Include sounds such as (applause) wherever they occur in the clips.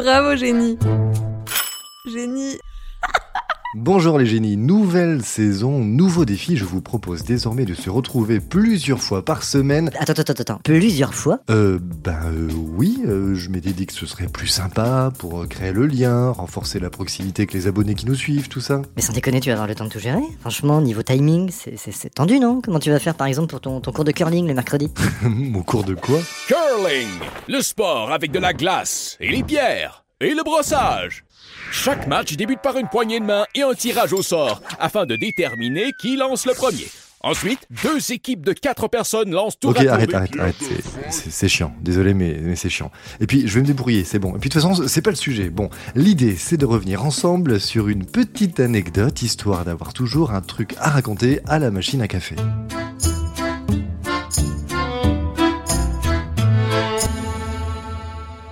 Bravo, génie. Génie. Bonjour les génies, nouvelle saison, nouveau défi, je vous propose désormais de se retrouver plusieurs fois par semaine. Attends, attends, attends, attends. Plusieurs fois? Euh, ben euh, oui, euh, je m'étais dit que ce serait plus sympa pour euh, créer le lien, renforcer la proximité avec les abonnés qui nous suivent, tout ça. Mais sans déconner, tu vas avoir le temps de tout gérer Franchement, niveau timing, c'est- c'est c'est tendu, non? Comment tu vas faire, par exemple, pour ton, ton cours de curling le mercredi? (laughs) Au cours de quoi? Curling, le sport avec de la glace et les pierres et le brossage. Chaque match débute par une poignée de main et un tirage au sort afin de déterminer qui lance le premier. Ensuite, deux équipes de quatre personnes lancent tout Ok, à arrête, arrête, arrête, c'est chiant, désolé mais, mais c'est chiant. Et puis je vais me débrouiller, c'est bon. Et puis de toute façon, c'est pas le sujet. Bon, l'idée c'est de revenir ensemble sur une petite anecdote, histoire d'avoir toujours un truc à raconter à la machine à café.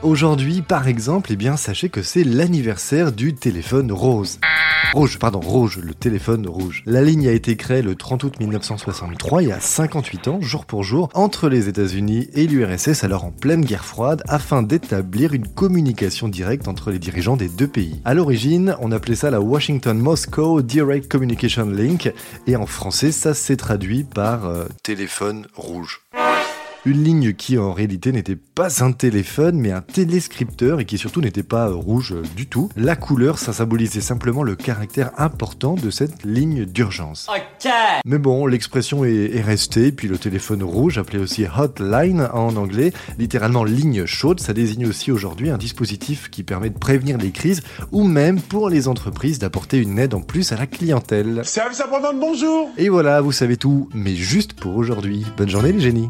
Aujourd'hui, par exemple, eh bien, sachez que c'est l'anniversaire du téléphone rose. Rouge, pardon, rouge, le téléphone rouge. La ligne a été créée le 30 août 1963, il y a 58 ans, jour pour jour, entre les États-Unis et l'URSS, alors en pleine guerre froide, afin d'établir une communication directe entre les dirigeants des deux pays. À l'origine, on appelait ça la Washington-Moscow Direct Communication Link, et en français, ça s'est traduit par euh, téléphone rouge. Une ligne qui en réalité n'était pas un téléphone mais un téléscripteur et qui surtout n'était pas euh, rouge euh, du tout. La couleur, ça symbolisait simplement le caractère important de cette ligne d'urgence. Mais bon, l'expression est, est restée, puis le téléphone rouge, appelé aussi hotline en anglais, littéralement ligne chaude, ça désigne aussi aujourd'hui un dispositif qui permet de prévenir les crises ou même pour les entreprises d'apporter une aide en plus à la clientèle. Service après-vente, bonjour Et voilà, vous savez tout, mais juste pour aujourd'hui. Bonne journée les génies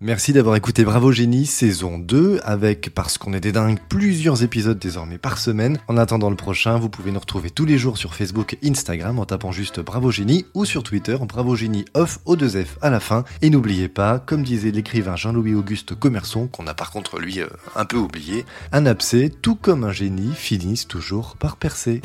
Merci d'avoir écouté Bravo Génie saison 2 avec, parce qu'on est des dingues, plusieurs épisodes désormais par semaine. En attendant le prochain, vous pouvez nous retrouver tous les jours sur Facebook et Instagram en tapant juste Bravo Génie ou sur Twitter Bravo Génie off au 2 F à la fin. Et n'oubliez pas, comme disait l'écrivain Jean-Louis Auguste Commerçon, qu'on a par contre lui euh, un peu oublié, un abcès, tout comme un génie, finissent toujours par percer.